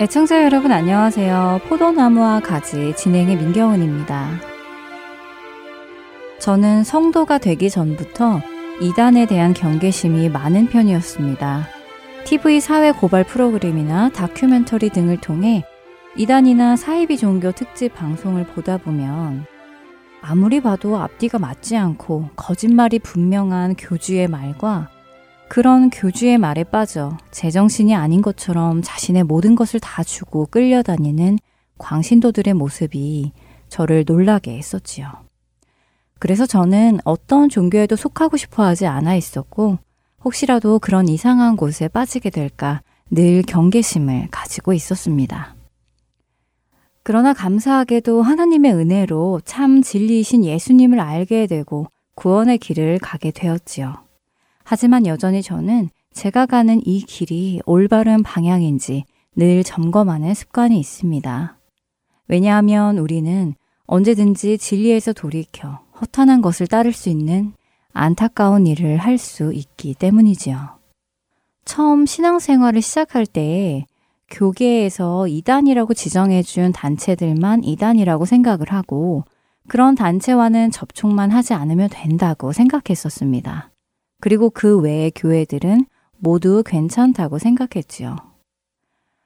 애청자 여러분 안녕하세요. 포도나무와 가지 진행의 민경은입니다. 저는 성도가 되기 전부터 이단에 대한 경계심이 많은 편이었습니다. TV 사회 고발 프로그램이나 다큐멘터리 등을 통해 이단이나 사이비 종교 특집 방송을 보다 보면 아무리 봐도 앞뒤가 맞지 않고 거짓말이 분명한 교주의 말과 그런 교주의 말에 빠져 제정신이 아닌 것처럼 자신의 모든 것을 다 주고 끌려다니는 광신도들의 모습이 저를 놀라게 했었지요. 그래서 저는 어떤 종교에도 속하고 싶어 하지 않아 있었고, 혹시라도 그런 이상한 곳에 빠지게 될까 늘 경계심을 가지고 있었습니다. 그러나 감사하게도 하나님의 은혜로 참 진리이신 예수님을 알게 되고 구원의 길을 가게 되었지요. 하지만 여전히 저는 제가 가는 이 길이 올바른 방향인지 늘 점검하는 습관이 있습니다. 왜냐하면 우리는 언제든지 진리에서 돌이켜 허탄한 것을 따를 수 있는 안타까운 일을 할 수 있기 때문이지요. 처음 신앙생활을 시작할 때 교계에서 이단이라고 지정해준 단체들만 이단이라고 생각을 하고 그런 단체와는 접촉만 하지 않으면 된다고 생각했었습니다. 그리고 그 외의 교회들은 모두 괜찮다고 생각했지요.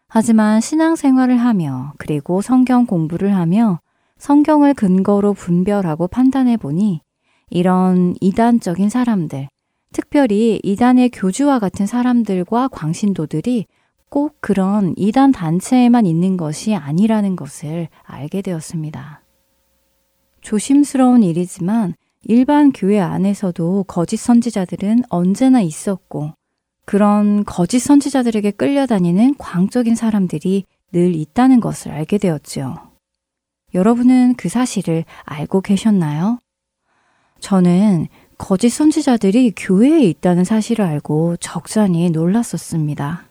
하지만 신앙생활을 하며 그리고 성경 공부를 하며 성경을 근거로 분별하고 판단해 보니 이런 이단적인 사람들, 특별히 이단의 교주와 같은 사람들과 광신도들이 꼭 그런 이단 단체에만 있는 것이 아니라는 것을 알게 되었습니다. 조심스러운 일이지만 일반 교회 안에서도 거짓 선지자들은 언제나 있었고 그런 거짓 선지자들에게 끌려다니는 광적인 사람들이 늘 있다는 것을 알게 되었지요. 여러분은 그 사실을 알고 계셨나요? 저는 거짓 선지자들이 교회에 있다는 사실을 알고 적잖이 놀랐었습니다.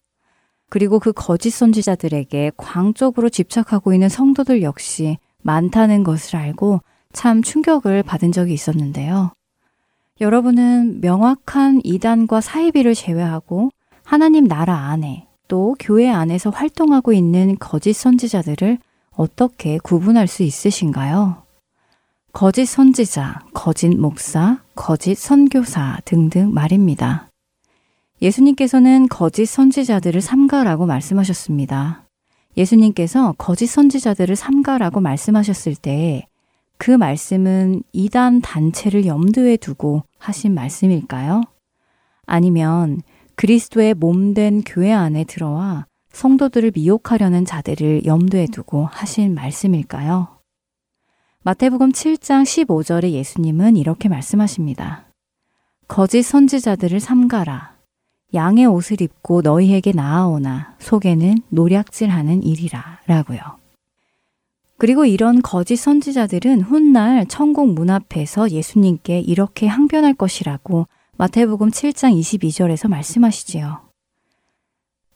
그리고 그 거짓 선지자들에게 광적으로 집착하고 있는 성도들 역시 많다는 것을 알고 참 충격을 받은 적이 있었는데요. 여러분은 명확한 이단과 사이비를 제외하고 하나님 나라 안에 또 교회 안에서 활동하고 있는 거짓 선지자들을 어떻게 구분할 수 있으신가요? 거짓 선지자, 거짓 목사, 거짓 선교사 등등 말입니다. 예수님께서는 거짓 선지자들을 삼가라고 말씀하셨습니다. 예수님께서 거짓 선지자들을 삼가라고 말씀하셨을 때 그 말씀은 이단 단체를 염두에 두고 하신 말씀일까요? 아니면 그리스도의 몸된 교회 안에 들어와 성도들을 미혹하려는 자들을 염두에 두고 하신 말씀일까요? 마태복음 7장 15절에 예수님은 이렇게 말씀하십니다. 거짓 선지자들을 삼가라. 양의 옷을 입고 너희에게 나아오나 속에는 노략질하는 일이라 라고요. 그리고 이런 거짓 선지자들은 훗날 천국 문 앞에서 예수님께 이렇게 항변할 것이라고 마태복음 7장 22절에서 말씀하시지요.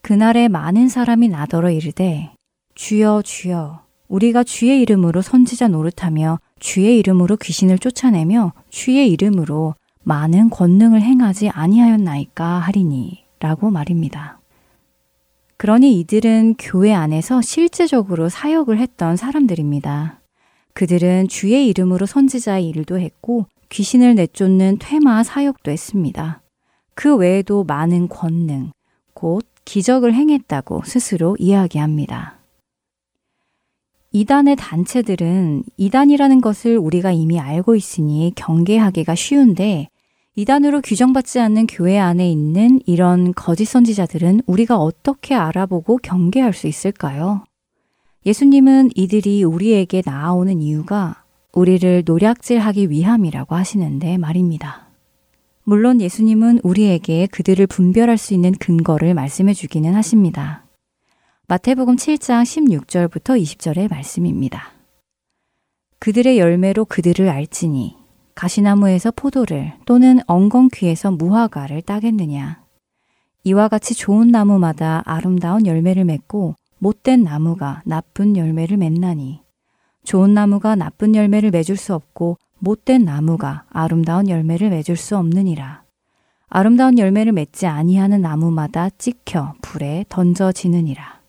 그날에 많은 사람이 나더러 이르되 주여 주여 우리가 주의 이름으로 선지자 노릇하며 주의 이름으로 귀신을 쫓아내며 주의 이름으로 많은 권능을 행하지 아니하였나이까 하리니 라고 말입니다. 그러니 이들은 교회 안에서 실제적으로 사역을 했던 사람들입니다. 그들은 주의 이름으로 선지자의 일도 했고 귀신을 내쫓는 퇴마 사역도 했습니다. 그 외에도 많은 권능, 곧 기적을 행했다고 스스로 이야기합니다. 이단의 단체들은 이단이라는 것을 우리가 이미 알고 있으니 경계하기가 쉬운데 이단으로 규정받지 않는 교회 안에 있는 이런 거짓 선지자들은 우리가 어떻게 알아보고 경계할 수 있을까요? 예수님은 이들이 우리에게 나아오는 이유가 우리를 노략질하기 위함이라고 하시는데 말입니다. 물론 예수님은 우리에게 그들을 분별할 수 있는 근거를 말씀해 주기는 하십니다. 마태복음 7장 16절부터 20절의 말씀입니다. 그들의 열매로 그들을 알지니 가시나무에서 포도를 또는 엉겅퀴에서 무화과를 따겠느냐. 이와 같이 좋은 나무마다 아름다운 열매를 맺고 못된 나무가 나쁜 열매를 맺나니 좋은 나무가 나쁜 열매를 맺을 수 없고 못된 나무가 아름다운 열매를 맺을 수 없느니라. 아름다운 열매를 맺지 아니하는 나무마다 찍혀 불에 던져지느니라.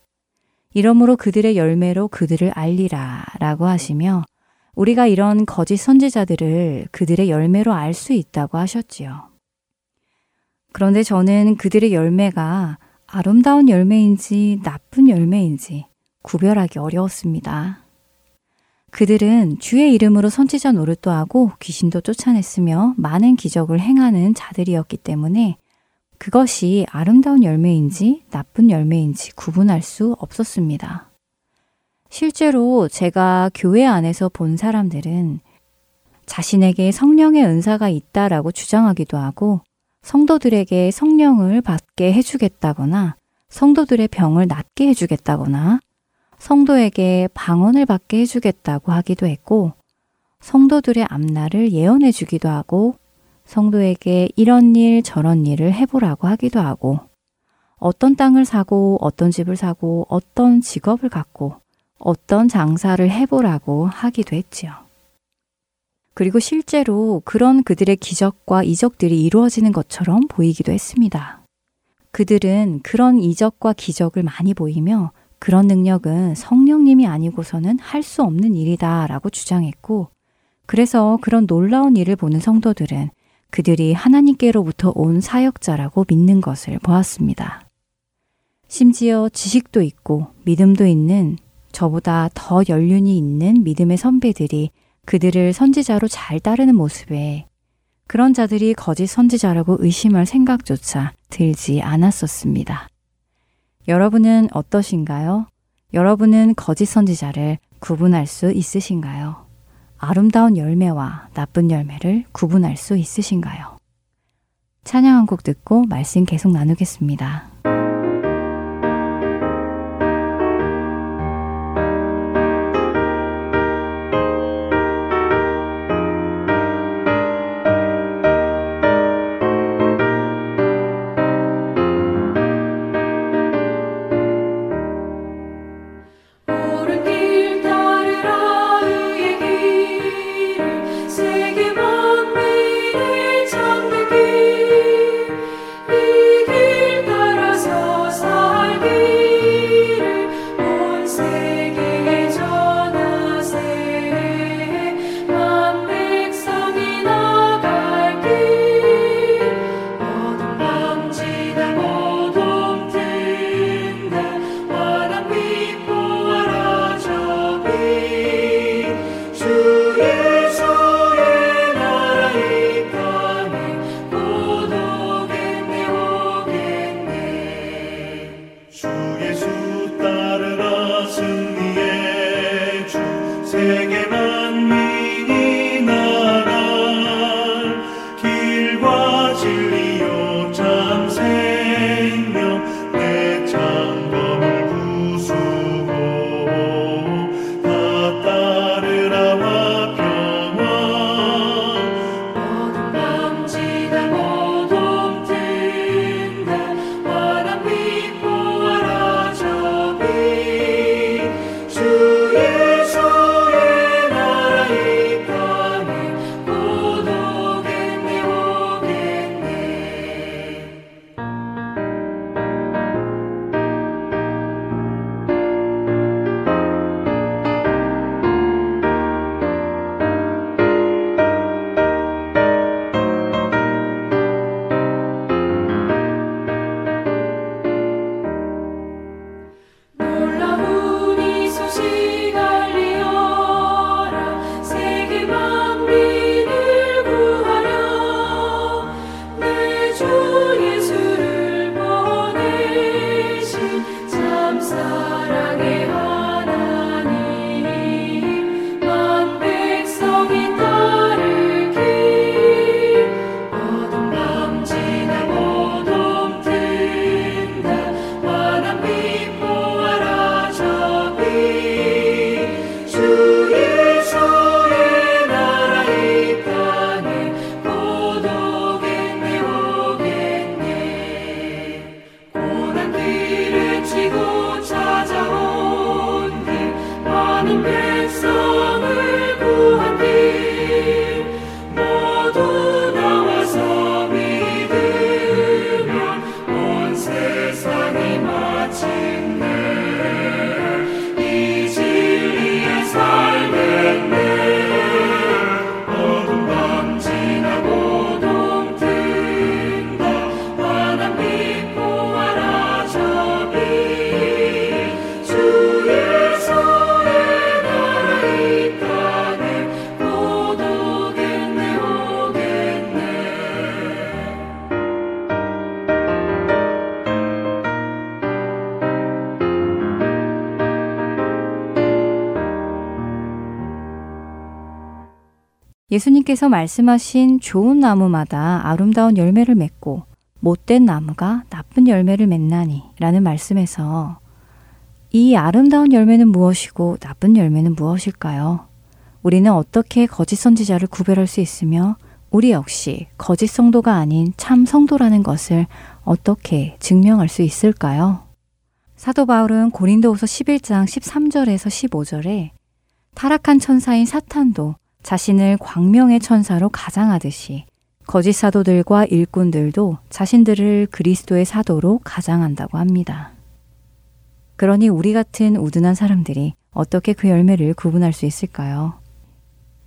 이러므로 그들의 열매로 그들을 알리라 라고 하시며 우리가 이런 거짓 선지자들을 그들의 열매로 알 수 있다고 하셨지요. 그런데 저는 그들의 열매가 아름다운 열매인지 나쁜 열매인지 구별하기 어려웠습니다. 그들은 주의 이름으로 선지자 노릇도 하고 귀신도 쫓아냈으며 많은 기적을 행하는 자들이었기 때문에 그것이 아름다운 열매인지 나쁜 열매인지 구분할 수 없었습니다. 실제로 제가 교회 안에서 본 사람들은 자신에게 성령의 은사가 있다라고 주장하기도 하고 성도들에게 성령을 받게 해주겠다거나 성도들의 병을 낫게 해주겠다거나 성도에게 방언을 받게 해주겠다고 하기도 했고 성도들의 앞날을 예언해 주기도 하고 성도에게 이런 일 저런 일을 해보라고 하기도 하고 어떤 땅을 사고 어떤 집을 사고 어떤 직업을 갖고 어떤 장사를 해보라고 하기도 했지요. 그리고 실제로 그런 그들의 기적과 이적들이 이루어지는 것처럼 보이기도 했습니다. 그들은 그런 이적과 기적을 많이 보이며 그런 능력은 성령님이 아니고서는 할 수 없는 일이다 라고 주장했고, 그래서 그런 놀라운 일을 보는 성도들은 그들이 하나님께로부터 온 사역자라고 믿는 것을 보았습니다. 심지어 지식도 있고 믿음도 있는 저보다 더 연륜이 있는 믿음의 선배들이 그들을 선지자로 잘 따르는 모습에 그런 자들이 거짓 선지자라고 의심할 생각조차 들지 않았었습니다. 여러분은 어떠신가요? 여러분은 거짓 선지자를 구분할 수 있으신가요? 아름다운 열매와 나쁜 열매를 구분할 수 있으신가요? 찬양 한 곡 듣고 말씀 계속 나누겠습니다. 예수님께서 말씀하신 좋은 나무마다 아름다운 열매를 맺고 못된 나무가 나쁜 열매를 맺나니 라는 말씀에서 이 아름다운 열매는 무엇이고 나쁜 열매는 무엇일까요? 우리는 어떻게 거짓 선지자를 구별할 수 있으며 우리 역시 거짓 성도가 아닌 참 성도라는 것을 어떻게 증명할 수 있을까요? 사도 바울은 고린도후서 11장 13절에서 15절에 타락한 천사인 사탄도 자신을 광명의 천사로 가장하듯이 거짓 사도들과 일꾼들도 자신들을 그리스도의 사도로 가장한다고 합니다. 그러니 우리 같은 우둔한 사람들이 어떻게 그 열매를 구분할 수 있을까요?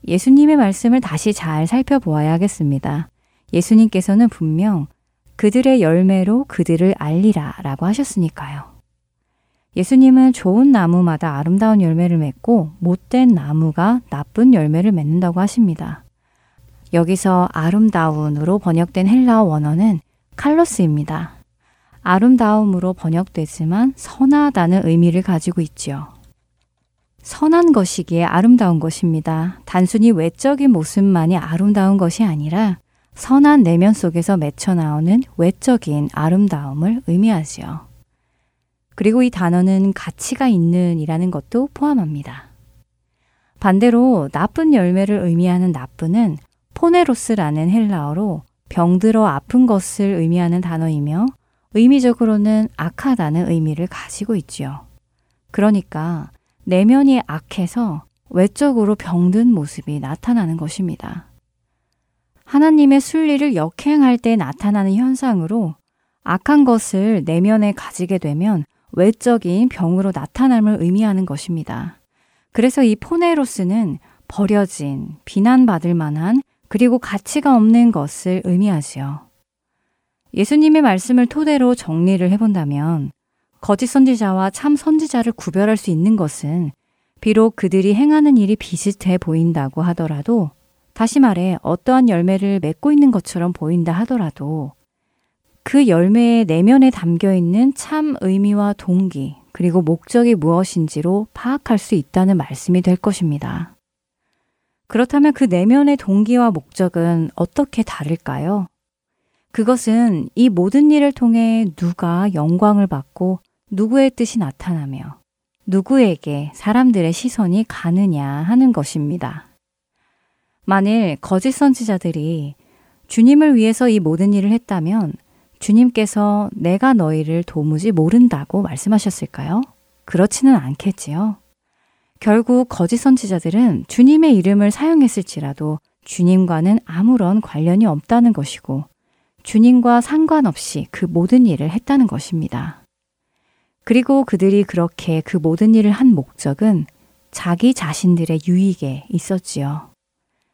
예수님의 말씀을 다시 잘 살펴보아야 하겠습니다. 예수님께서는 분명 그들의 열매로 그들을 알리라 라고 하셨으니까요. 예수님은 좋은 나무마다 아름다운 열매를 맺고 못된 나무가 나쁜 열매를 맺는다고 하십니다. 여기서 아름다운으로 번역된 헬라어 원어는 칼로스입니다. 아름다움으로 번역되지만 선하다는 의미를 가지고 있지요. 선한 것이기에 아름다운 것입니다. 단순히 외적인 모습만이 아름다운 것이 아니라 선한 내면 속에서 맺혀 나오는 외적인 아름다움을 의미하지요. 그리고 이 단어는 가치가 있는 이라는 것도 포함합니다. 반대로 나쁜 열매를 의미하는 나쁜은 포네로스라는 헬라어로 병들어 아픈 것을 의미하는 단어이며 의미적으로는 악하다는 의미를 가지고 있지요. 그러니까 내면이 악해서 외적으로 병든 모습이 나타나는 것입니다. 하나님의 순리를 역행할 때 나타나는 현상으로 악한 것을 내면에 가지게 되면 외적인 병으로 나타남을 의미하는 것입니다. 그래서 이 포네로스는 버려진, 비난받을 만한, 그리고 가치가 없는 것을 의미하지요. 예수님의 말씀을 토대로 정리를 해본다면, 거짓 선지자와 참 선지자를 구별할 수 있는 것은 비록 그들이 행하는 일이 비슷해 보인다고 하더라도, 다시 말해 어떠한 열매를 맺고 있는 것처럼 보인다 하더라도, 그 열매의 내면에 담겨 있는 참 의미와 동기, 그리고 목적이 무엇인지로 파악할 수 있다는 말씀이 될 것입니다. 그렇다면 그 내면의 동기와 목적은 어떻게 다를까요? 그것은 이 모든 일을 통해 누가 영광을 받고 누구의 뜻이 나타나며 누구에게 사람들의 시선이 가느냐 하는 것입니다. 만일 거짓 선지자들이 주님을 위해서 이 모든 일을 했다면 주님께서 내가 너희를 도무지 모른다고 말씀하셨을까요? 그렇지는 않겠지요. 결국 거짓 선지자들은 주님의 이름을 사용했을지라도 주님과는 아무런 관련이 없다는 것이고 주님과 상관없이 그 모든 일을 했다는 것입니다. 그리고 그들이 그렇게 그 모든 일을 한 목적은 자기 자신들의 유익에 있었지요.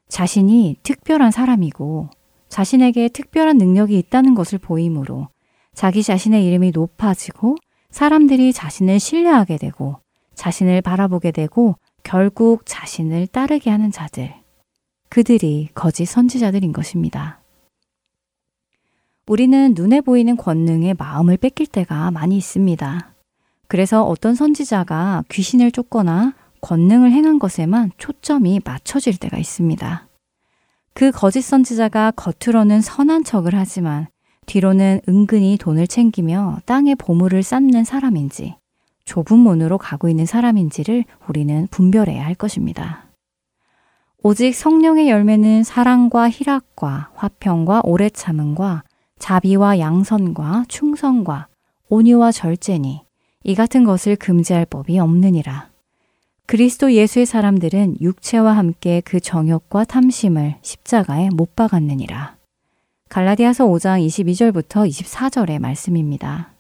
자신이 특별한 사람이고 자신에게 특별한 능력이 있다는 것을 보이므로 자기 자신의 이름이 높아지고 사람들이 자신을 신뢰하게 되고 자신을 바라보게 되고 결국 자신을 따르게 하는 자들. 그들이 거짓 선지자들인 것입니다. 우리는 눈에 보이는 권능에 마음을 뺏길 때가 많이 있습니다. 그래서 어떤 선지자가 귀신을 쫓거나 권능을 행한 것에만 초점이 맞춰질 때가 있습니다. 그 거짓 선지자가 겉으로는 선한 척을 하지만 뒤로는 은근히 돈을 챙기며 땅에 보물을 쌓는 사람인지 좁은 문으로 가고 있는 사람인지를 우리는 분별해야 할 것입니다. 오직 성령의 열매는 사랑과 희락과 화평과 오래 참음과 자비와 양선과 충성과 온유와 절제니 이 같은 것을 금지할 법이 없느니라. 그리스도 예수의 사람들은 육체와 함께 그 정욕과 탐심을 십자가에 못 박았느니라. 갈라디아서 5장 22절부터 24절의 말씀입니다.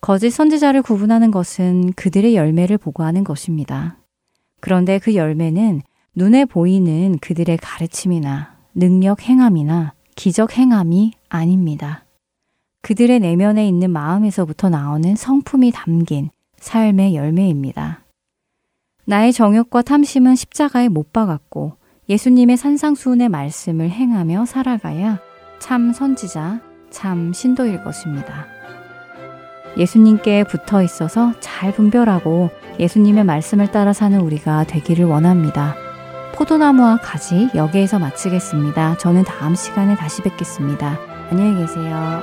거짓 선지자를 구분하는 것은 그들의 열매를 보고 하는 것입니다. 그런데 그 열매는 눈에 보이는 그들의 가르침이나 능력 행함이나 기적 행함이 아닙니다. 그들의 내면에 있는 마음에서부터 나오는 성품이 담긴 삶의 열매입니다. 나의 정욕과 탐심은 십자가에 못 박았고 예수님의 산상수훈의 말씀을 행하며 살아가야 참 선지자, 참 신도일 것입니다. 예수님께 붙어 있어서 잘 분별하고 예수님의 말씀을 따라 사는 우리가 되기를 원합니다. 포도나무와 가지 여기에서 마치겠습니다. 저는 다음 시간에 다시 뵙겠습니다. 안녕히 계세요.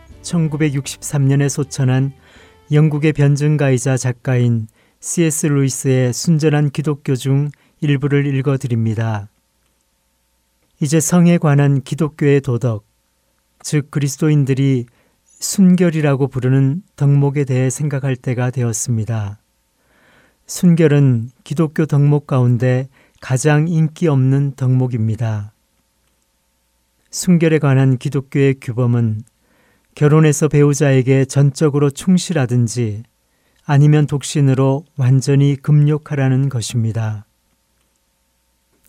1963년에 소천한 영국의 변증가이자 작가인 C.S. 루이스의 순전한 기독교 중 일부를 읽어 드립니다. 이제 성에 관한 기독교의 도덕, 즉 그리스도인들이 순결이라고 부르는 덕목에 대해 생각할 때가 되었습니다. 순결은 기독교 덕목 가운데 가장 인기 없는 덕목입니다. 순결에 관한 기독교의 규범은 결혼해서 배우자에게 전적으로 충실하든지 아니면 독신으로 완전히 금욕하라는 것입니다.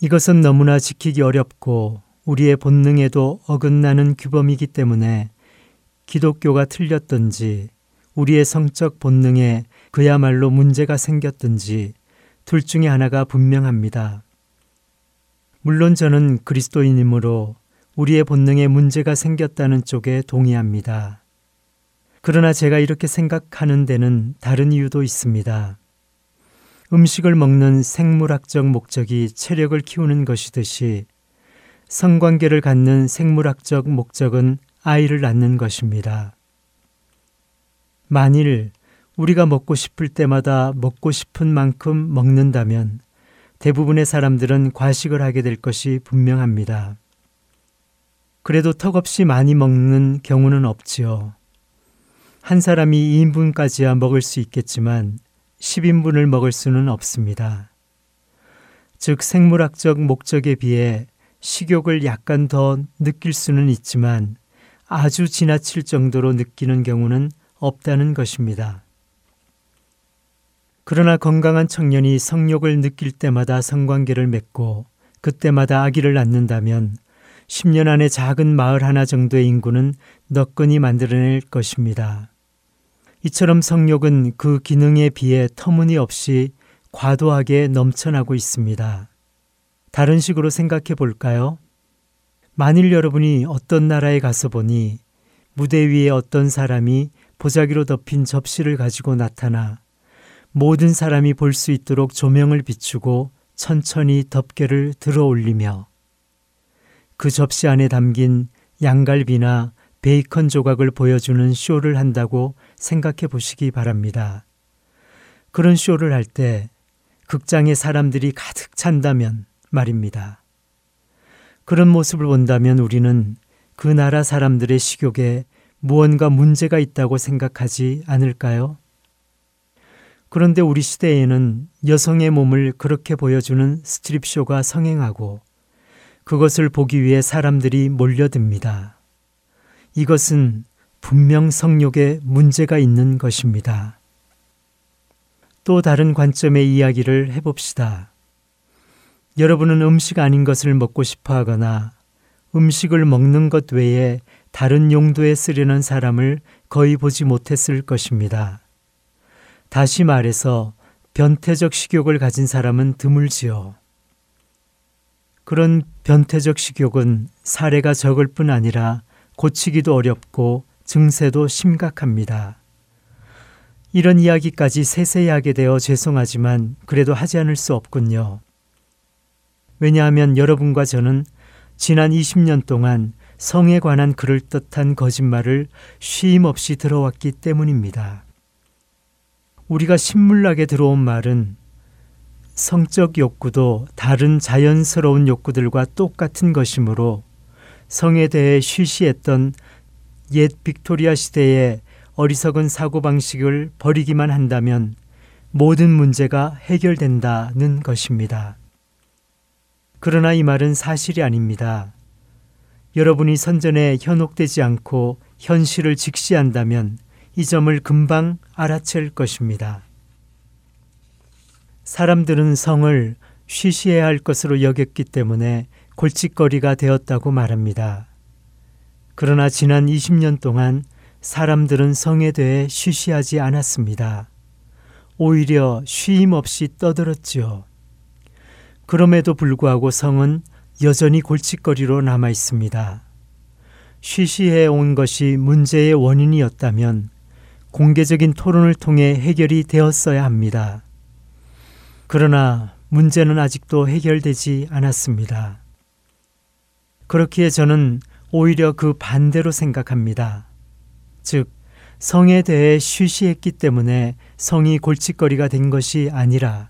이것은 너무나 지키기 어렵고 우리의 본능에도 어긋나는 규범이기 때문에 기독교가 틀렸든지 우리의 성적 본능에 그야말로 문제가 생겼든지 둘 중에 하나가 분명합니다. 물론 저는 그리스도인이므로 우리의 본능에 문제가 생겼다는 쪽에 동의합니다. 그러나 제가 이렇게 생각하는 데는 다른 이유도 있습니다. 음식을 먹는 생물학적 목적이 체력을 키우는 것이듯이 성관계를 갖는 생물학적 목적은 아이를 낳는 것입니다. 만일 우리가 먹고 싶을 때마다 먹고 싶은 만큼 먹는다면 대부분의 사람들은 과식을 하게 될 것이 분명합니다. 그래도 턱없이 많이 먹는 경우는 없지요. 한 사람이 2인분까지야 먹을 수 있겠지만 10인분을 먹을 수는 없습니다. 즉 생물학적 목적에 비해 식욕을 약간 더 느낄 수는 있지만 아주 지나칠 정도로 느끼는 경우는 없다는 것입니다. 그러나 건강한 청년이 성욕을 느낄 때마다 성관계를 맺고 그때마다 아기를 낳는다면 10년 안에 작은 마을 하나 정도의 인구는 너끈히 만들어낼 것입니다. 이처럼 성욕은 그 기능에 비해 터무니없이 과도하게 넘쳐나고 있습니다. 다른 식으로 생각해 볼까요? 만일 여러분이 어떤 나라에 가서 보니 무대 위에 어떤 사람이 보자기로 덮인 접시를 가지고 나타나 모든 사람이 볼 수 있도록 조명을 비추고 천천히 덮개를 들어 올리며 그 접시 안에 담긴 양갈비나 베이컨 조각을 보여주는 쇼를 한다고 생각해 보시기 바랍니다. 그런 쇼를 할 때 극장에 사람들이 가득 찬다면 말입니다. 그런 모습을 본다면 우리는 그 나라 사람들의 식욕에 무언가 문제가 있다고 생각하지 않을까요? 그런데 우리 시대에는 여성의 몸을 그렇게 보여주는 스트립쇼가 성행하고 그것을 보기 위해 사람들이 몰려듭니다. 이것은 분명 성욕에 문제가 있는 것입니다. 또 다른 관점의 이야기를 해봅시다. 여러분은 음식 아닌 것을 먹고 싶어 하거나 음식을 먹는 것 외에 다른 용도에 쓰려는 사람을 거의 보지 못했을 것입니다. 다시 말해서 변태적 식욕을 가진 사람은 드물지요. 그런 변태적 식욕은 사례가 적을 뿐 아니라 고치기도 어렵고 증세도 심각합니다. 이런 이야기까지 세세히 하게 되어 죄송하지만 그래도 하지 않을 수 없군요. 왜냐하면 여러분과 저는 지난 20년 동안 성에 관한 그럴듯한 거짓말을 쉼 없이 들어왔기 때문입니다. 우리가 신물나게 들어온 말은 성적 욕구도 다른 자연스러운 욕구들과 똑같은 것이므로 성에 대해 쉬쉬했던 옛 빅토리아 시대의 어리석은 사고방식을 버리기만 한다면 모든 문제가 해결된다는 것입니다. 그러나 이 말은 사실이 아닙니다. 여러분이 선전에 현혹되지 않고 현실을 직시한다면 이 점을 금방 알아챌 것입니다. 사람들은 성을 쉬쉬해야 할 것으로 여겼기 때문에 골칫거리가 되었다고 말합니다. 그러나 지난 20년 동안 사람들은 성에 대해 쉬쉬하지 않았습니다. 오히려 쉼 없이 떠들었지요. 그럼에도 불구하고 성은 여전히 골칫거리로 남아 있습니다. 쉬쉬해 온 것이 문제의 원인이었다면 공개적인 토론을 통해 해결이 되었어야 합니다. 그러나 문제는 아직도 해결되지 않았습니다. 그렇기에 저는 오히려 그 반대로 생각합니다. 즉, 성에 대해 쉬쉬했기 때문에 성이 골칫거리가 된 것이 아니라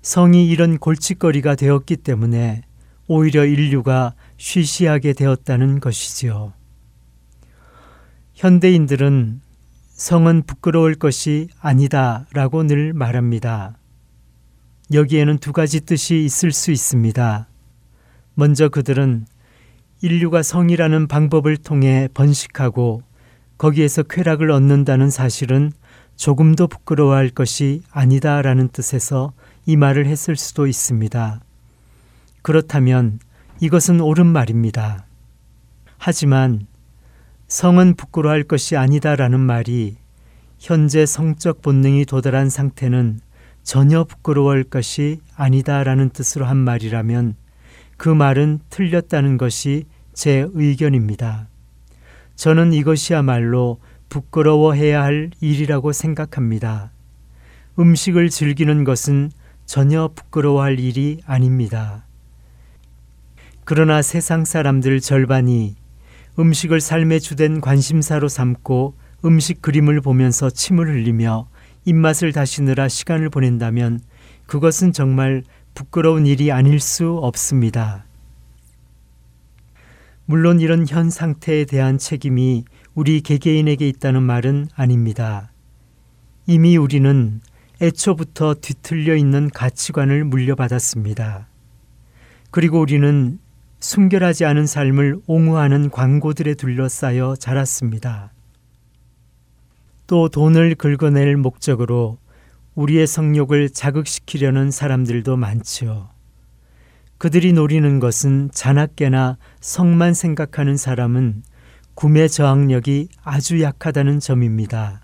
성이 이런 골칫거리가 되었기 때문에 오히려 인류가 쉬쉬하게 되었다는 것이지요. 현대인들은 성은 부끄러울 것이 아니다 라고 늘 말합니다. 여기에는 두 가지 뜻이 있을 수 있습니다. 먼저 그들은 인류가 성이라는 방법을 통해 번식하고 거기에서 쾌락을 얻는다는 사실은 조금도 부끄러워할 것이 아니다라는 뜻에서 이 말을 했을 수도 있습니다. 그렇다면 이것은 옳은 말입니다. 하지만 성은 부끄러워할 것이 아니다라는 말이 현재 성적 본능이 도달한 상태는 전혀 부끄러워할 것이 아니다라는 뜻으로 한 말이라면 그 말은 틀렸다는 것이 제 의견입니다. 저는 이것이야말로 부끄러워해야 할 일이라고 생각합니다. 음식을 즐기는 것은 전혀 부끄러워할 일이 아닙니다. 그러나 세상 사람들 절반이 음식을 삶의 주된 관심사로 삼고 음식 그림을 보면서 침을 흘리며 입맛을 다시느라 시간을 보낸다면 그것은 정말 부끄러운 일이 아닐 수 없습니다. 물론 이런 현 상태에 대한 책임이 우리 개개인에게 있다는 말은 아닙니다. 이미 우리는 애초부터 뒤틀려 있는 가치관을 물려받았습니다. 그리고 우리는 순결하지 않은 삶을 옹호하는 광고들에 둘러싸여 자랐습니다. 또 돈을 긁어낼 목적으로 우리의 성욕을 자극시키려는 사람들도 많지요. 그들이 노리는 것은 자나깨나 성만 생각하는 사람은 구매 저항력이 아주 약하다는 점입니다.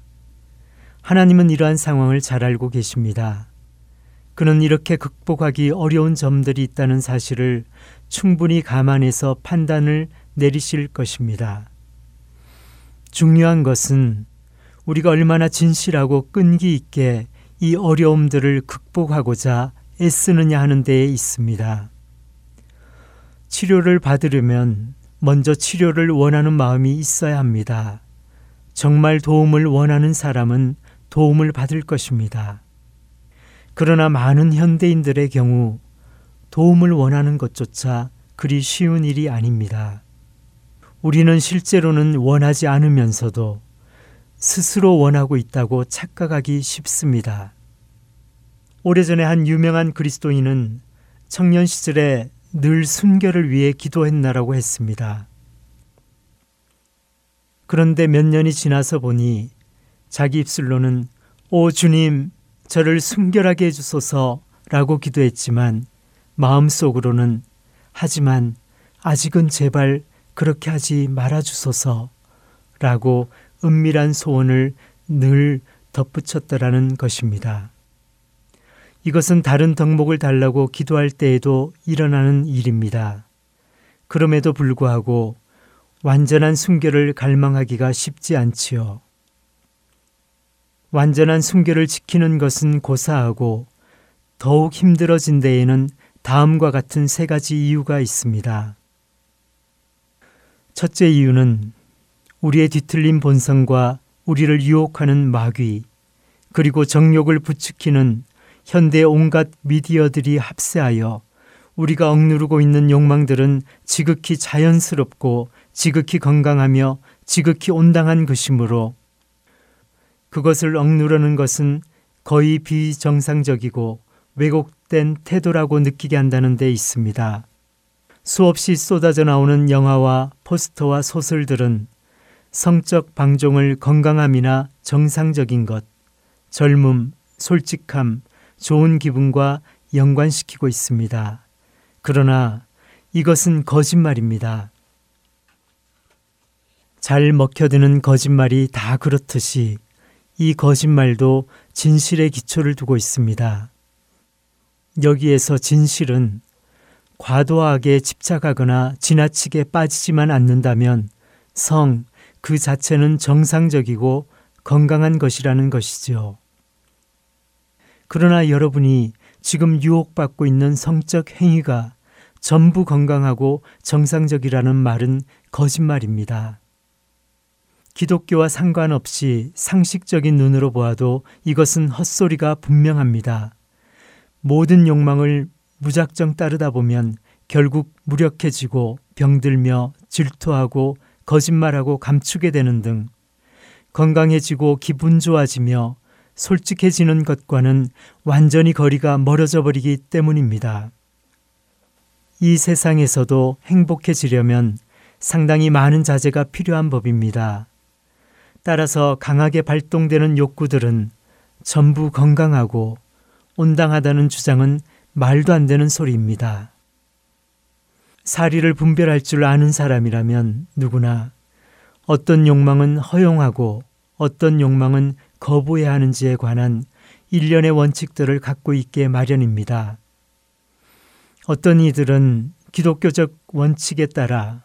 하나님은 이러한 상황을 잘 알고 계십니다. 그는 이렇게 극복하기 어려운 점들이 있다는 사실을 충분히 감안해서 판단을 내리실 것입니다. 중요한 것은 우리가 얼마나 진실하고 끈기 있게 이 어려움들을 극복하고자 애쓰느냐 하는 데에 있습니다. 치료를 받으려면 먼저 치료를 원하는 마음이 있어야 합니다. 정말 도움을 원하는 사람은 도움을 받을 것입니다. 그러나 많은 현대인들의 경우 도움을 원하는 것조차 그리 쉬운 일이 아닙니다. 우리는 실제로는 원하지 않으면서도 스스로 원하고 있다고 착각하기 쉽습니다. 오래전에 한 유명한 그리스도인은 청년 시절에 늘 순결을 위해 기도했나라고 했습니다. 그런데 몇 년이 지나서 보니 자기 입술로는 오 주님 저를 순결하게 해주소서 라고 기도했지만 마음속으로는 하지만 아직은 제발 그렇게 하지 말아주소서 라고 은밀한 소원을 늘 덧붙였다라는 것입니다. 이것은 다른 덕목을 달라고 기도할 때에도 일어나는 일입니다. 그럼에도 불구하고 완전한 순결을 갈망하기가 쉽지 않지요. 완전한 순결을 지키는 것은 고사하고 더욱 힘들어진 데에는 다음과 같은 세 가지 이유가 있습니다. 첫째 이유는 우리의 뒤틀린 본성과 우리를 유혹하는 마귀, 그리고 정욕을 부추기는 현대 온갖 미디어들이 합세하여 우리가 억누르고 있는 욕망들은 지극히 자연스럽고 지극히 건강하며 지극히 온당한 것이므로 그것을 억누르는 것은 거의 비정상적이고 왜곡된 태도라고 느끼게 한다는 데 있습니다. 수없이 쏟아져 나오는 영화와 포스터와 소설들은 성적 방종을 건강함이나 정상적인 것, 젊음, 솔직함, 좋은 기분과 연관시키고 있습니다. 그러나 이것은 거짓말입니다. 잘 먹혀드는 거짓말이 다 그렇듯이 이 거짓말도 진실의 기초를 두고 있습니다. 여기에서 진실은 과도하게 집착하거나 지나치게 빠지지만 않는다면 성 그 자체는 정상적이고 건강한 것이라는 것이죠. 그러나 여러분이 지금 유혹받고 있는 성적 행위가 전부 건강하고 정상적이라는 말은 거짓말입니다. 기독교와 상관없이 상식적인 눈으로 보아도 이것은 헛소리가 분명합니다. 모든 욕망을 무작정 따르다 보면 결국 무력해지고 병들며 질투하고 거짓말하고 감추게 되는 등 건강해지고 기분 좋아지며 솔직해지는 것과는 완전히 거리가 멀어져 버리기 때문입니다. 이 세상에서도 행복해지려면 상당히 많은 자제가 필요한 법입니다. 따라서 강하게 발동되는 욕구들은 전부 건강하고 온당하다는 주장은 말도 안 되는 소리입니다. 사리를 분별할 줄 아는 사람이라면 누구나 어떤 욕망은 허용하고 어떤 욕망은 거부해야 하는지에 관한 일련의 원칙들을 갖고 있게 마련입니다. 어떤 이들은 기독교적 원칙에 따라,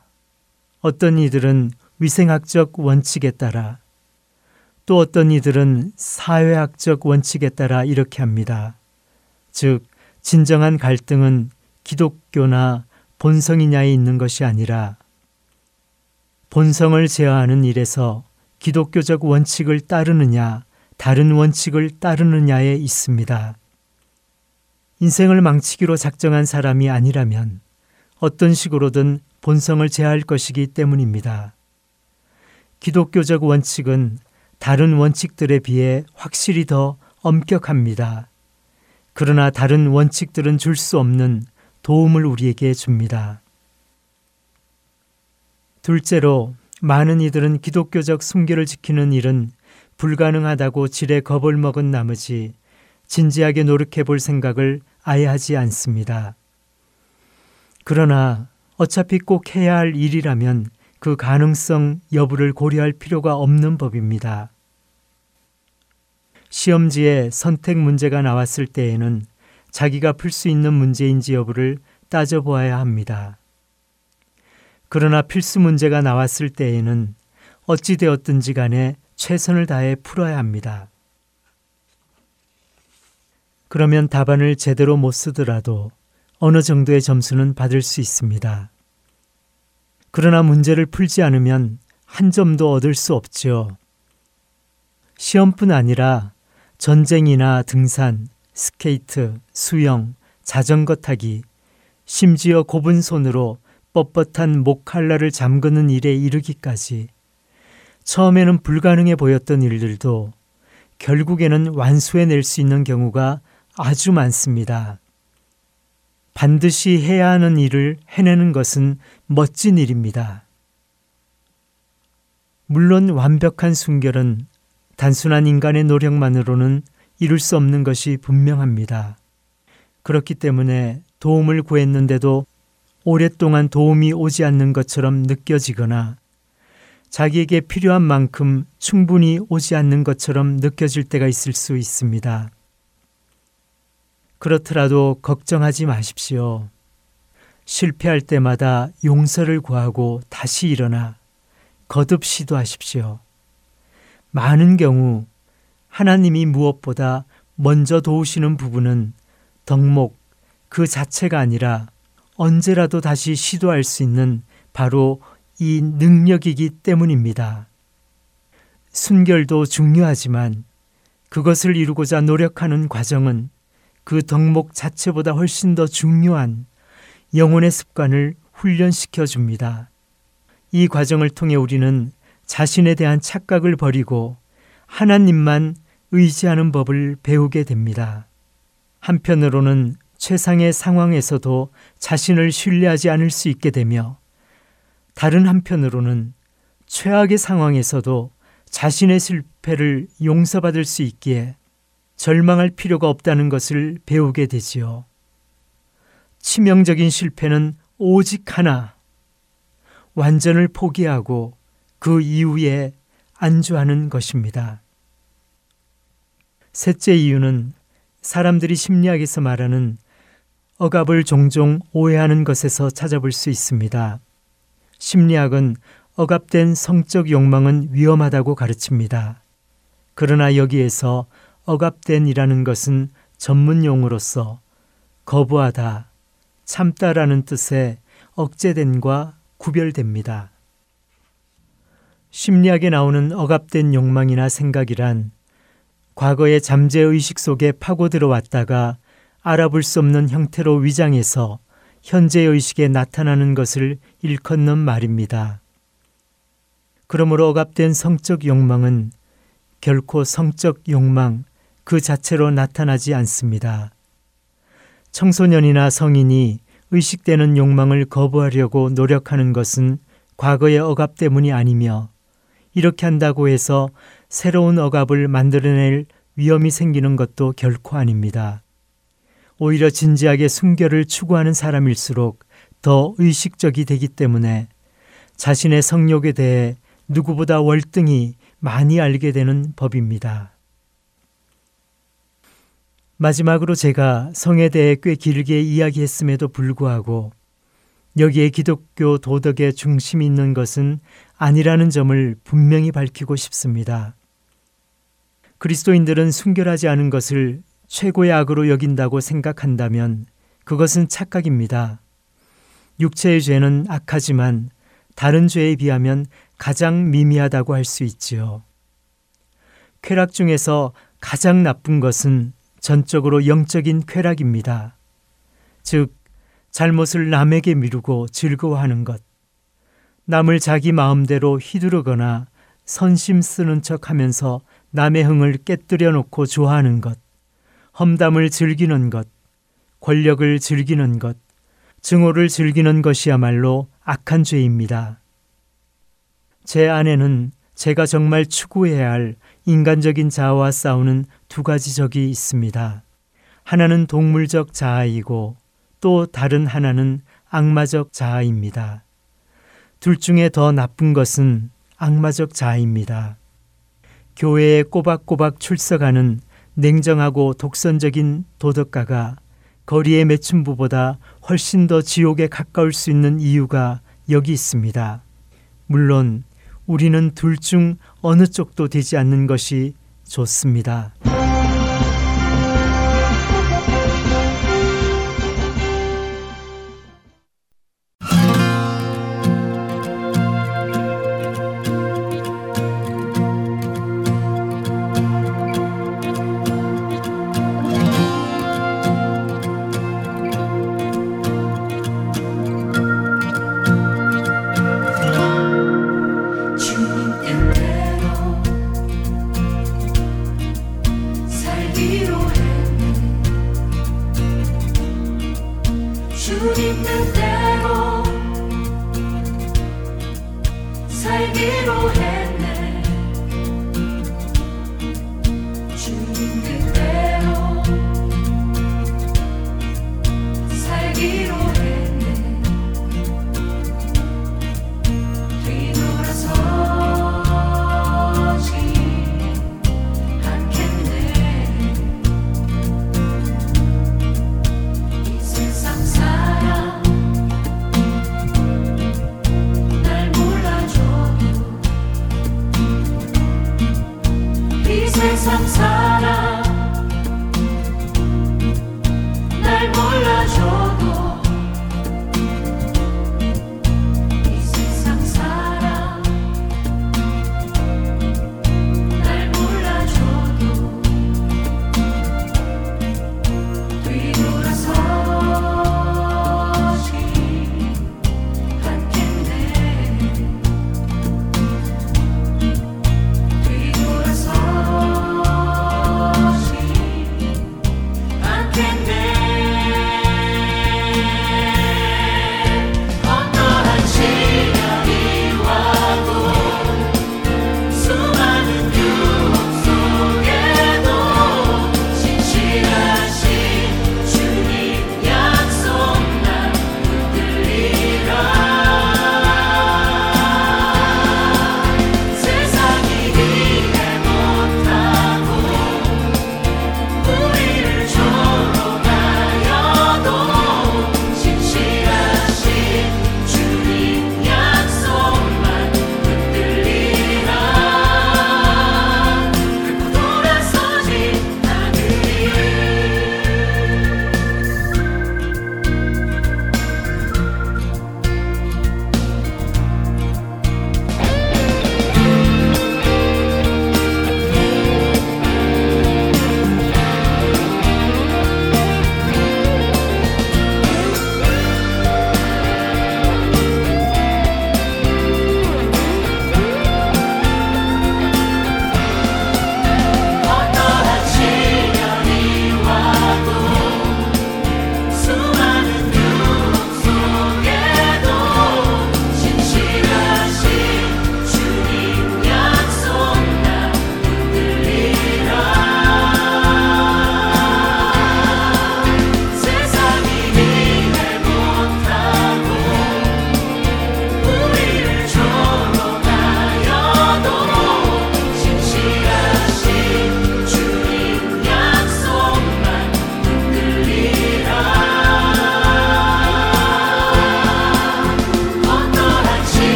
어떤 이들은 위생학적 원칙에 따라, 또 어떤 이들은 사회학적 원칙에 따라 이렇게 합니다. 즉, 진정한 갈등은 기독교나 본성이냐에 있는 것이 아니라 본성을 제어하는 일에서 기독교적 원칙을 따르느냐, 다른 원칙을 따르느냐에 있습니다. 인생을 망치기로 작정한 사람이 아니라면 어떤 식으로든 본성을 제할 것이기 때문입니다. 기독교적 원칙은 다른 원칙들에 비해 확실히 더 엄격합니다. 그러나 다른 원칙들은 줄 수 없는 도움을 우리에게 줍니다. 둘째로 많은 이들은 기독교적 순결을 지키는 일은 불가능하다고 지레 겁을 먹은 나머지 진지하게 노력해 볼 생각을 아예 하지 않습니다. 그러나 어차피 꼭 해야 할 일이라면 그 가능성 여부를 고려할 필요가 없는 법입니다. 시험지에 선택 문제가 나왔을 때에는 자기가 풀 수 있는 문제인지 여부를 따져보아야 합니다. 그러나 필수 문제가 나왔을 때에는 어찌되었든지 간에 최선을 다해 풀어야 합니다. 그러면 답안을 제대로 못 쓰더라도 어느 정도의 점수는 받을 수 있습니다. 그러나 문제를 풀지 않으면 한 점도 얻을 수 없죠. 시험뿐 아니라 전쟁이나 등산, 스케이트, 수영, 자전거 타기, 심지어 곱은 손으로 뻣뻣한 목칼라를 잠그는 일에 이르기까지 처음에는 불가능해 보였던 일들도 결국에는 완수해낼 수 있는 경우가 아주 많습니다. 반드시 해야 하는 일을 해내는 것은 멋진 일입니다. 물론 완벽한 순결은 단순한 인간의 노력만으로는 이룰 수 없는 것이 분명합니다. 그렇기 때문에 도움을 구했는데도 오랫동안 도움이 오지 않는 것처럼 느껴지거나 자기에게 필요한 만큼 충분히 오지 않는 것처럼 느껴질 때가 있을 수 있습니다. 그렇더라도 걱정하지 마십시오. 실패할 때마다 용서를 구하고 다시 일어나 거듭 시도하십시오. 많은 경우 하나님이 무엇보다 먼저 도우시는 부분은 덕목 그 자체가 아니라 언제라도 다시 시도할 수 있는 바로 이 능력이기 때문입니다. 순결도 중요하지만 그것을 이루고자 노력하는 과정은 그 덕목 자체보다 훨씬 더 중요한 영혼의 습관을 훈련시켜 줍니다. 이 과정을 통해 우리는 자신에 대한 착각을 버리고 하나님만 의지하는 법을 배우게 됩니다. 한편으로는 최상의 상황에서도 자신을 신뢰하지 않을 수 있게 되며 다른 한편으로는 최악의 상황에서도 자신의 실패를 용서받을 수 있기에 절망할 필요가 없다는 것을 배우게 되지요. 치명적인 실패는 오직 하나, 완전을 포기하고 그 이후에 안주하는 것입니다. 셋째 이유는 사람들이 심리학에서 말하는 억압을 종종 오해하는 것에서 찾아볼 수 있습니다. 심리학은 억압된 성적 욕망은 위험하다고 가르칩니다. 그러나 여기에서 억압된이라는 것은 전문 용어로서 거부하다, 참다라는 뜻의 억제된과 구별됩니다. 심리학에 나오는 억압된 욕망이나 생각이란 과거의 잠재 의식 속에 파고 들어왔다가 알아볼 수 없는 형태로 위장해서 현재 의식에 나타나는 것을 일컫는 말입니다. 그러므로 억압된 성적 욕망은 결코 성적 욕망 그 자체로 나타나지 않습니다. 청소년이나 성인이 의식되는 욕망을 거부하려고 노력하는 것은 과거의 억압 때문이 아니며 이렇게 한다고 해서 새로운 억압을 만들어낼 위험이 생기는 것도 결코 아닙니다. 오히려 진지하게 순결을 추구하는 사람일수록 더 의식적이 되기 때문에 자신의 성욕에 대해 누구보다 월등히 많이 알게 되는 법입니다. 마지막으로 제가 성에 대해 꽤 길게 이야기했음에도 불구하고 여기에 기독교 도덕의 중심이 있는 것은 아니라는 점을 분명히 밝히고 싶습니다. 그리스도인들은 순결하지 않은 것을 최고의 악으로 여긴다고 생각한다면 그것은 착각입니다. 육체의 죄는 악하지만 다른 죄에 비하면 가장 미미하다고 할 수 있지요. 쾌락 중에서 가장 나쁜 것은 전적으로 영적인 쾌락입니다. 즉, 잘못을 남에게 미루고 즐거워하는 것, 남을 자기 마음대로 휘두르거나 선심 쓰는 척 하면서 남의 흥을 깨뜨려 놓고 좋아하는 것, 험담을 즐기는 것, 권력을 즐기는 것, 증오를 즐기는 것이야말로 악한 죄입니다. 제 안에는 제가 정말 추구해야 할 인간적인 자아와 싸우는 두 가지 적이 있습니다. 하나는 동물적 자아이고 또 다른 하나는 악마적 자아입니다. 둘 중에 더 나쁜 것은 악마적 자아입니다. 교회에 꼬박꼬박 출석하는 냉정하고 독선적인 도덕가가 거리의 매춘부보다 훨씬 더 지옥에 가까울 수 있는 이유가 여기 있습니다. 물론 우리는 둘 중 어느 쪽도 되지 않는 것이 좋습니다.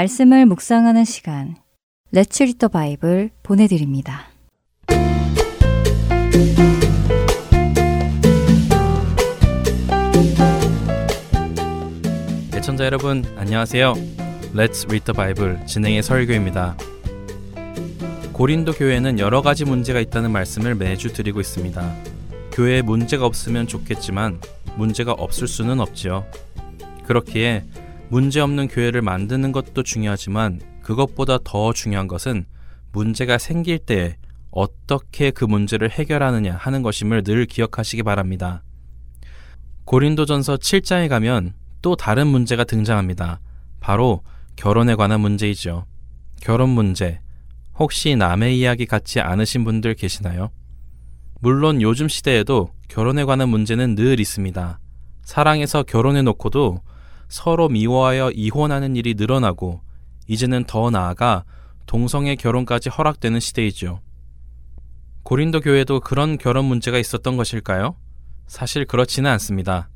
말씀을 묵상하는 시간. Read the Bible 보내드립니다. 애청자 여러분 안녕하세요. Let's Read the Bible 진행의 설교입니다. 고린도 교회는 여러 가지 문제가 있다는 말씀을 매주 드리고 있습니다. 교회에 문제가 없으면 좋겠지만 문제가 없을 수는 없지요. 그렇기에 문제 없는 교회를 만드는 것도 중요하지만 그것보다 더 중요한 것은 문제가 생길 때 어떻게 그 문제를 해결하느냐 하는 것임을 늘 기억하시기 바랍니다. 고린도전서 7장에 가면 또 다른 문제가 등장합니다. 바로 결혼에 관한 문제이죠. 결혼 문제. 혹시 남의 이야기 같지 않으신 분들 계시나요? 물론 요즘 시대에도 결혼에 관한 문제는 늘 있습니다. 사랑해서 결혼해 놓고도 서로 미워하여 이혼하는 일이 늘어나고 이제는 더 나아가 동성애 결혼까지 허락되는 시대이죠. 고린도 교회도 그런 결혼 문제가 있었던 것일까요? 사실 그렇지는 않습니다.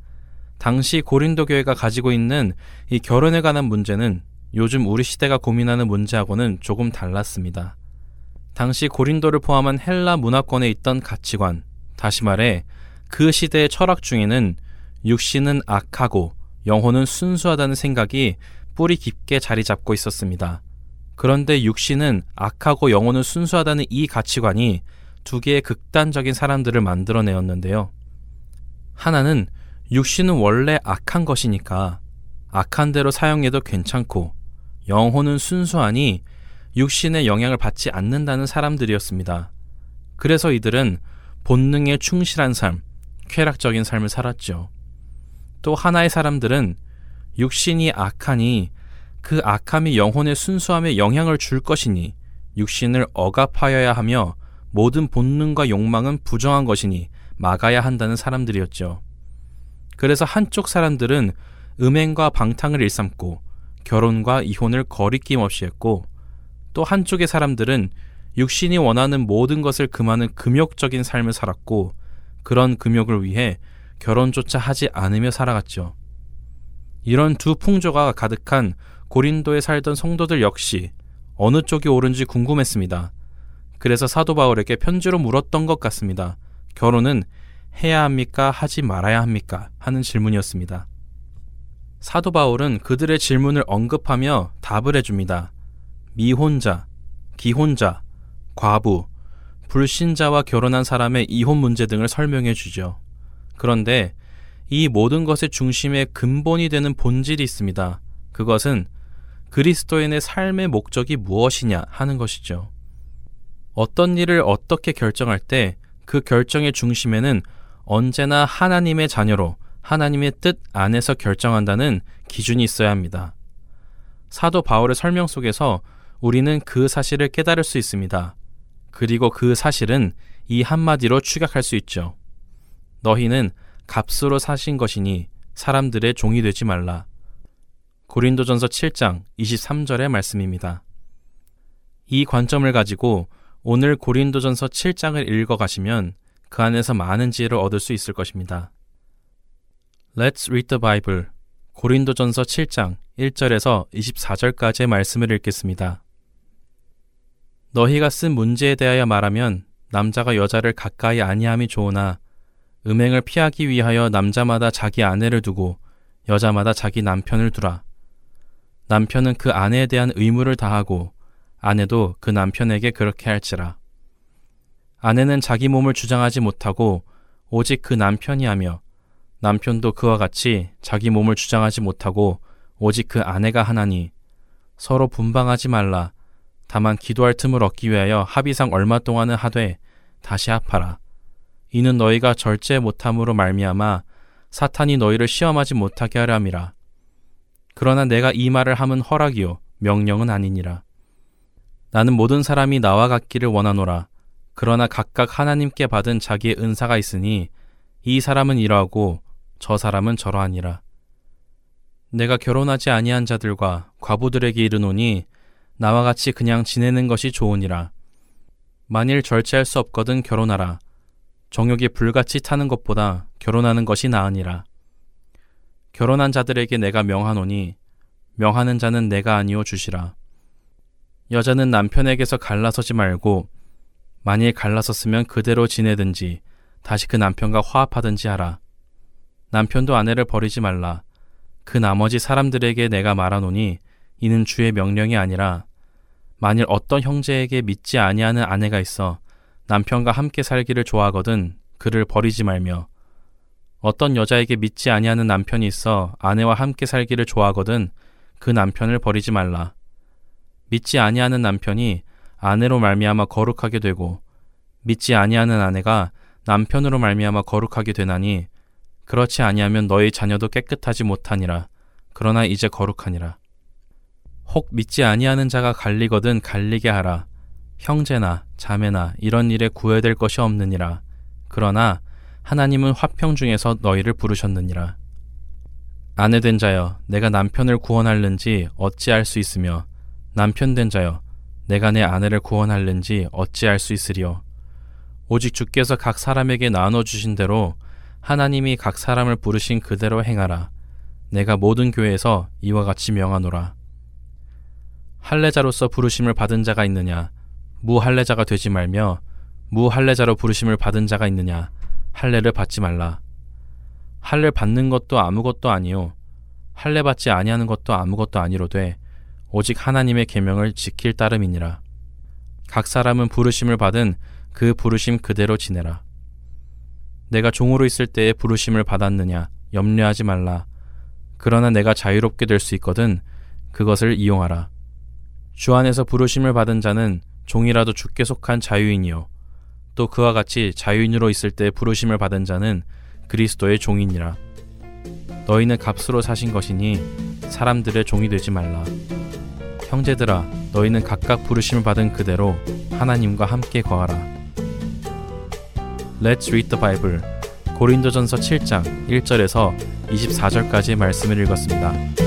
당시 고린도 교회가 가지고 있는 이 결혼에 관한 문제는 요즘 우리 시대가 고민하는 문제하고는 조금 달랐습니다. 당시 고린도를 포함한 헬라 문화권에 있던 가치관, 다시 말해 그 시대의 철학 중에는 육신은 악하고 영혼은 순수하다는 생각이 뿌리 깊게 자리 잡고 있었습니다. 그런데 육신은 악하고 영혼은 순수하다는 이 가치관이 두 개의 극단적인 사람들을 만들어내었는데요. 하나는 육신은 원래 악한 것이니까 악한 대로 사용해도 괜찮고 영혼은 순수하니 육신의 영향을 받지 않는다는 사람들이었습니다. 그래서 이들은 본능에 충실한 삶, 쾌락적인 삶을 살았죠. 또 하나의 사람들은 육신이 악하니 그 악함이 영혼의 순수함에 영향을 줄 것이니 육신을 억압하여야 하며 모든 본능과 욕망은 부정한 것이니 막아야 한다는 사람들이었죠. 그래서 한쪽 사람들은 음행과 방탕을 일삼고 결혼과 이혼을 거리낌 없이 했고 또 한쪽의 사람들은 육신이 원하는 모든 것을 금하는 금욕적인 삶을 살았고 그런 금욕을 위해 결혼조차 하지 않으며 살아갔죠. 이런 두 풍조가 가득한 고린도에 살던 성도들 역시 어느 쪽이 옳은지 궁금했습니다. 그래서 사도 바울에게 편지로 물었던 것 같습니다. 결혼은 해야 합니까? 하지 말아야 합니까? 하는 질문이었습니다. 사도 바울은 그들의 질문을 언급하며 답을 해줍니다. 미혼자, 기혼자, 과부, 불신자와 결혼한 사람의 이혼 문제 등을 설명해 주죠. 그런데 이 모든 것의 중심에 근본이 되는 본질이 있습니다. 그것은 그리스도인의 삶의 목적이 무엇이냐 하는 것이죠. 어떤 일을 어떻게 결정할 때 그 결정의 중심에는 언제나 하나님의 자녀로 하나님의 뜻 안에서 결정한다는 기준이 있어야 합니다. 사도 바울의 설명 속에서 우리는 그 사실을 깨달을 수 있습니다. 그리고 그 사실은 이 한마디로 추격할 수 있죠. 너희는 값으로 사신 것이니 사람들의 종이 되지 말라. 고린도전서 7장 23절의 말씀입니다. 이 관점을 가지고 오늘 고린도전서 7장을 읽어 가시면 그 안에서 많은 지혜를 얻을 수 있을 것입니다. Let's read the Bible. 고린도전서 7장 1절에서 24절까지의 말씀을 읽겠습니다. 너희가 쓴 문제에 대하여 말하면 남자가 여자를 가까이 아니함이 좋으나 음행을 피하기 위하여 남자마다 자기 아내를 두고 여자마다 자기 남편을 두라. 남편은 그 아내에 대한 의무를 다하고 아내도 그 남편에게 그렇게 할지라. 아내는 자기 몸을 주장하지 못하고 오직 그 남편이 하며 남편도 그와 같이 자기 몸을 주장하지 못하고 오직 그 아내가 하나니 서로 분방하지 말라. 다만 기도할 틈을 얻기 위하여 합의상 얼마 동안은 하되 다시 합하라. 이는 너희가 절제 못함으로 말미암아 사탄이 너희를 시험하지 못하게 하려 함이라. 그러나 내가 이 말을 함은 허락이요 명령은 아니니라. 나는 모든 사람이 나와 같기를 원하노라. 그러나 각각 하나님께 받은 자기의 은사가 있으니 이 사람은 이러하고 저 사람은 저러하니라. 내가 결혼하지 아니한 자들과 과부들에게 이르노니 나와 같이 그냥 지내는 것이 좋으니라. 만일 절제할 수 없거든 결혼하라. 정욕이 불같이 타는 것보다 결혼하는 것이 나으니라. 결혼한 자들에게 내가 명하노니 명하는 자는 내가 아니오 주시라. 여자는 남편에게서 갈라서지 말고 만일 갈라섰으면 그대로 지내든지 다시 그 남편과 화합하든지 하라. 남편도 아내를 버리지 말라. 그 나머지 사람들에게 내가 말하노니 이는 주의 명령이 아니라 만일 어떤 형제에게 믿지 아니하는 아내가 있어 남편과 함께 살기를 좋아하거든 그를 버리지 말며 어떤 여자에게 믿지 아니하는 남편이 있어 아내와 함께 살기를 좋아하거든 그 남편을 버리지 말라. 믿지 아니하는 남편이 아내로 말미암아 거룩하게 되고 믿지 아니하는 아내가 남편으로 말미암아 거룩하게 되나니 그렇지 아니하면 너희 자녀도 깨끗하지 못하니라. 그러나 이제 거룩하니라. 혹 믿지 아니하는 자가 갈리거든 갈리게 하라. 형제나 자매나 이런 일에 구애될 것이 없느니라. 그러나 하나님은 화평 중에서 너희를 부르셨느니라. 아내 된 자여, 내가 남편을 구원할는지 어찌할 수 있으며, 남편 된 자여, 내가 내 아내를 구원할는지 어찌할 수 있으리요. 오직 주께서 각 사람에게 나눠 주신 대로 하나님이 각 사람을 부르신 그대로 행하라. 내가 모든 교회에서 이와 같이 명하노라. 할례자로서 부르심을 받은 자가 있느냐? 무할례자가 되지 말며 무할례자로 부르심을 받은 자가 있느냐? 할례를 받지 말라. 할례 받는 것도 아무것도 아니요 할례 받지 아니하는 것도 아무것도 아니로되 오직 하나님의 계명을 지킬 따름이니라. 각 사람은 부르심을 받은 그 부르심 그대로 지내라. 내가 종으로 있을 때에 부르심을 받았느냐 염려하지 말라. 그러나 내가 자유롭게 될 수 있거든 그것을 이용하라. 주 안에서 부르심을 받은 자는 종이라도 주께 속한 자유인이요 또 그와 같이 자유인으로 있을 때 부르심을 받은 자는 그리스도의 종이니라. 너희는 값으로 사신 것이니 사람들의 종이 되지 말라. 형제들아, 너희는 각각 부르심을 받은 그대로 하나님과 함께 거하라. Let's read the Bible. 고린도전서 7장 1절에서 24절까지의 말씀을 읽었습니다.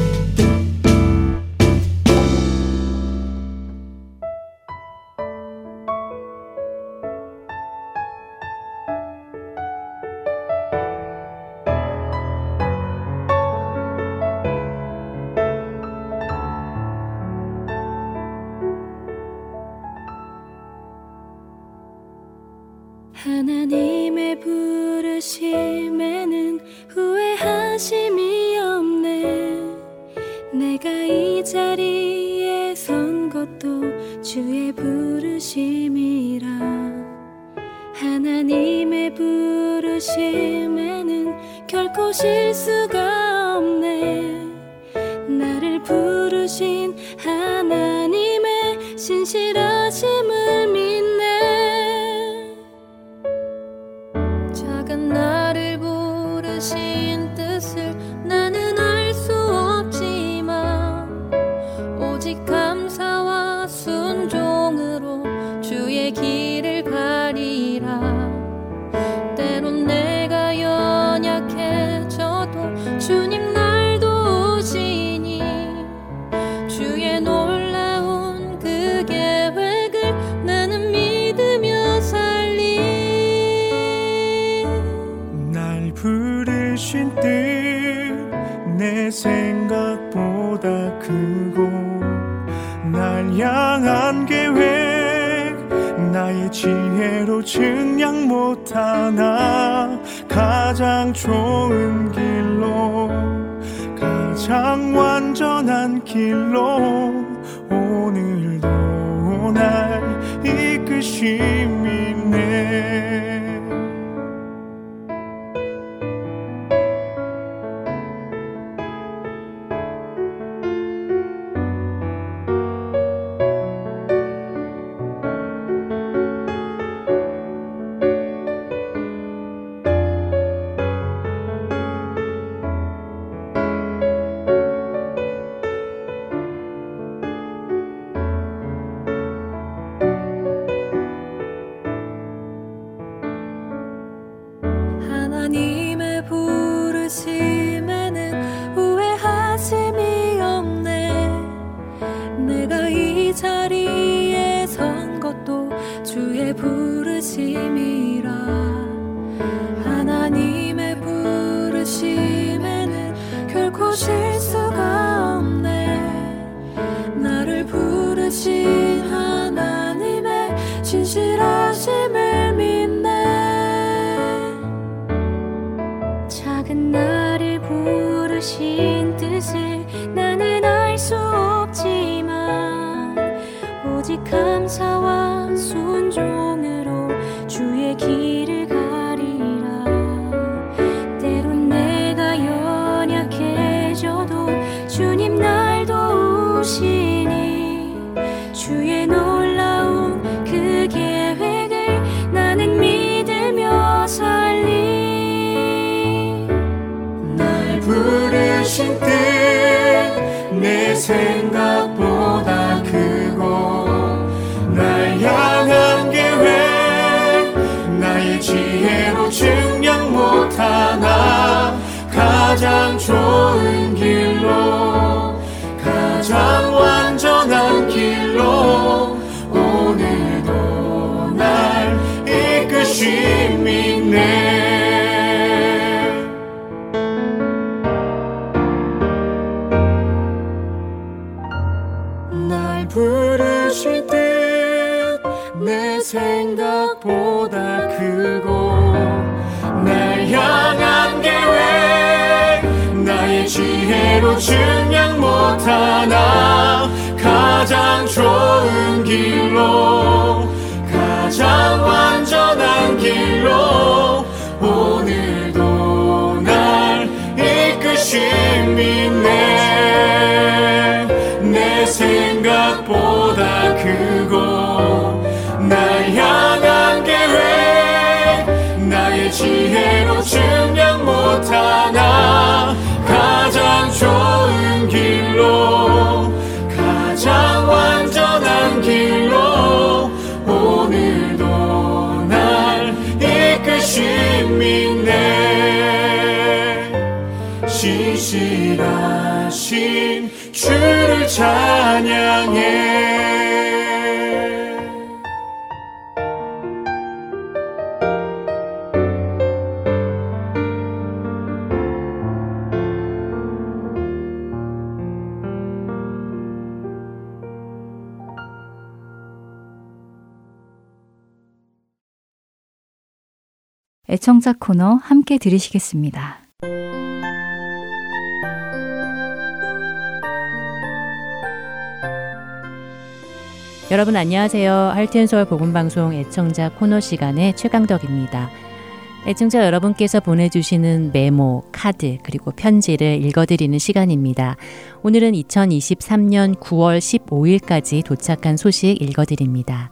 날 부르실 때 내 생각보다 크고 날 향한 계획 나의 지혜로 증량 못하나 가장 좋은 길로 가장 완 좋은 길로 가장 완전한 길로 오늘도 날 이끄심이 네. 신실하신 주를 찬양해 애청자 코너 함께 들으시겠습니다. 여러분 안녕하세요. 할텐서울 복음방송 애청자 코너 시간의 최강덕입니다. 애청자 여러분께서 보내주시는 메모, 카드, 그리고 편지를 읽어드리는 시간입니다. 오늘은 2023년 9월 15일까지 도착한 소식 읽어드립니다.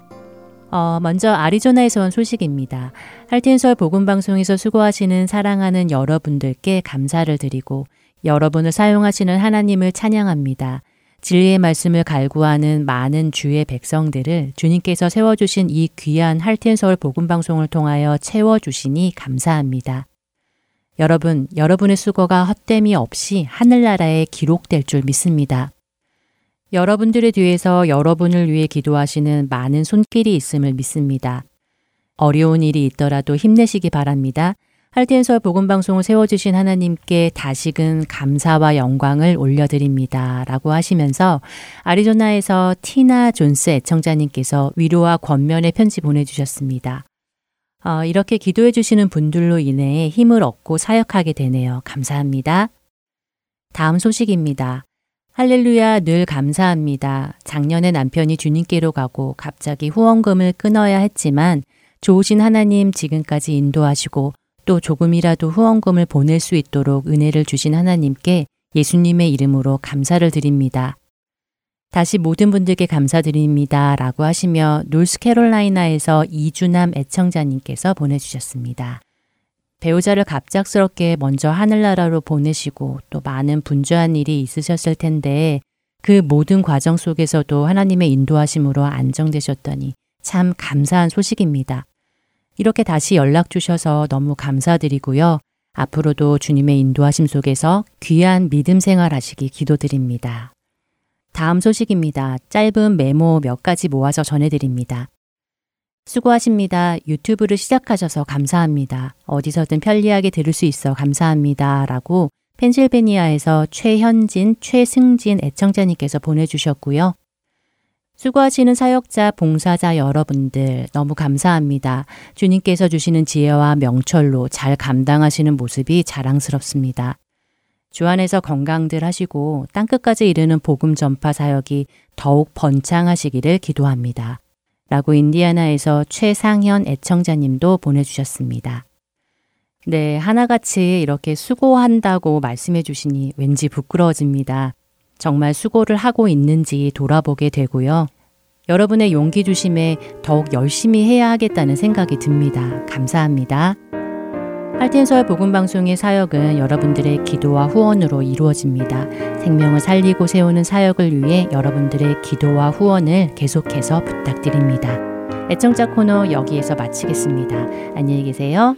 어, 먼저 아리조나에서 온 소식입니다. 할텐서울 복음방송에서 수고하시는 사랑하는 여러분들께 감사를 드리고 여러분을 사용하시는 하나님을 찬양합니다. 진리의 말씀을 갈구하는 많은 주의 백성들을 주님께서 세워주신 이 귀한 할텐서울 복음방송을 통하여 채워주시니 감사합니다. 여러분, 여러분의 수고가 헛됨이 없이 하늘나라에 기록될 줄 믿습니다. 여러분들의 뒤에서 여러분을 위해 기도하시는 많은 손길이 있음을 믿습니다. 어려운 일이 있더라도 힘내시기 바랍니다. 할텐서 복음방송을 세워주신 하나님께 다시금 감사와 영광을 올려드립니다. 라고 하시면서 아리조나에서 티나 존스 애청자님께서 위로와 권면의 편지 보내주셨습니다. 어, 이렇게 기도해 주시는 분들로 인해 힘을 얻고 사역하게 되네요. 감사합니다. 다음 소식입니다. 할렐루야 늘 감사합니다. 작년에 남편이 주님께로 가고 갑자기 후원금을 끊어야 했지만 좋으신 하나님 지금까지 인도하시고 또 조금이라도 후원금을 보낼 수 있도록 은혜를 주신 하나님께 예수님의 이름으로 감사를 드립니다. 다시 모든 분들께 감사드립니다. 라고 하시며 노스캐롤라이나에서 이주남 애청자님께서 보내주셨습니다. 배우자를 갑작스럽게 먼저 하늘나라로 보내시고 또 많은 분주한 일이 있으셨을 텐데 그 모든 과정 속에서도 하나님의 인도하심으로 안정되셨더니 참 감사한 소식입니다. 이렇게 다시 연락 주셔서 너무 감사드리고요. 앞으로도 주님의 인도하심 속에서 귀한 믿음 생활 하시기 기도드립니다. 다음 소식입니다. 짧은 메모 몇 가지 모아서 전해드립니다. 수고하십니다. 유튜브를 시작하셔서 감사합니다. 어디서든 편리하게 들을 수 있어 감사합니다. 라고 펜실베니아에서 최현진, 최승진 애청자님께서 보내주셨고요. 수고하시는 사역자, 봉사자 여러분들 너무 감사합니다. 주님께서 주시는 지혜와 명철로 잘 감당하시는 모습이 자랑스럽습니다. 주 안에서 건강들 하시고 땅끝까지 이르는 복음 전파 사역이 더욱 번창하시기를 기도합니다. 라고 인디아나에서 최상현 애청자님도 보내주셨습니다. 네, 하나같이 이렇게 수고한다고 말씀해 주시니 왠지 부끄러워집니다. 정말 수고를 하고 있는지 돌아보게 되고요. 여러분의 용기 주심에 더욱 열심히 해야 하겠다는 생각이 듭니다. 감사합니다. 할텐서울 복음방송의 사역은 여러분들의 기도와 후원으로 이루어집니다. 생명을 살리고 세우는 사역을 위해 여러분들의 기도와 후원을 계속해서 부탁드립니다. 애청자 코너 여기에서 마치겠습니다. 안녕히 계세요.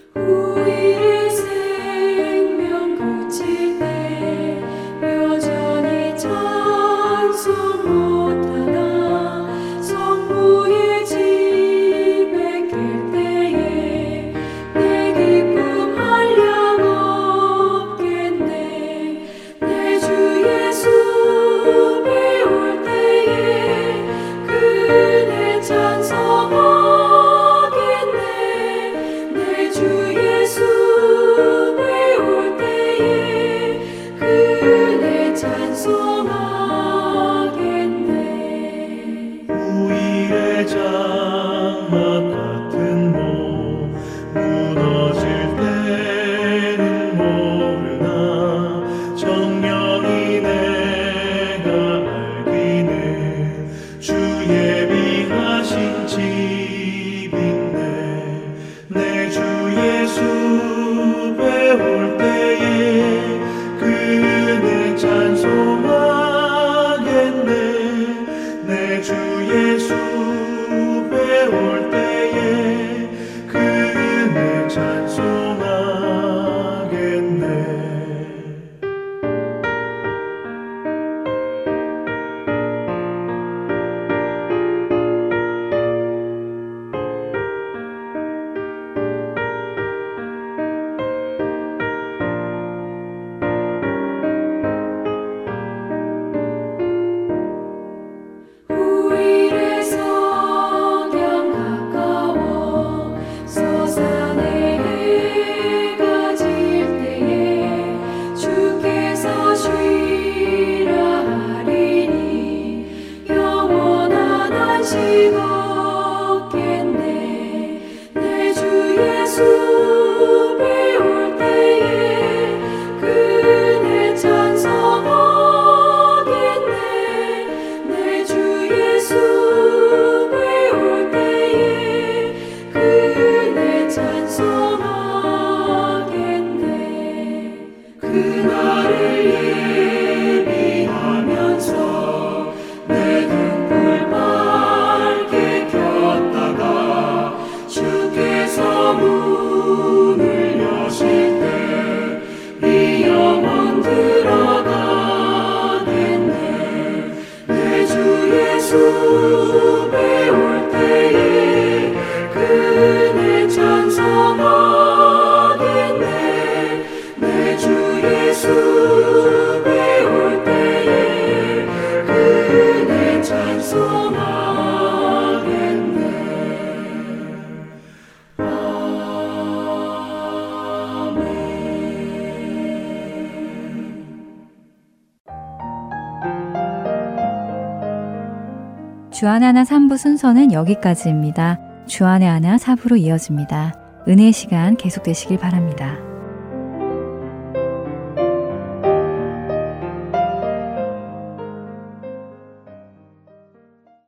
주안의 하나 3부 순서는 여기까지입니다. 주안의 하나 4부로 이어집니다. 은혜의 시간 계속되시길 바랍니다.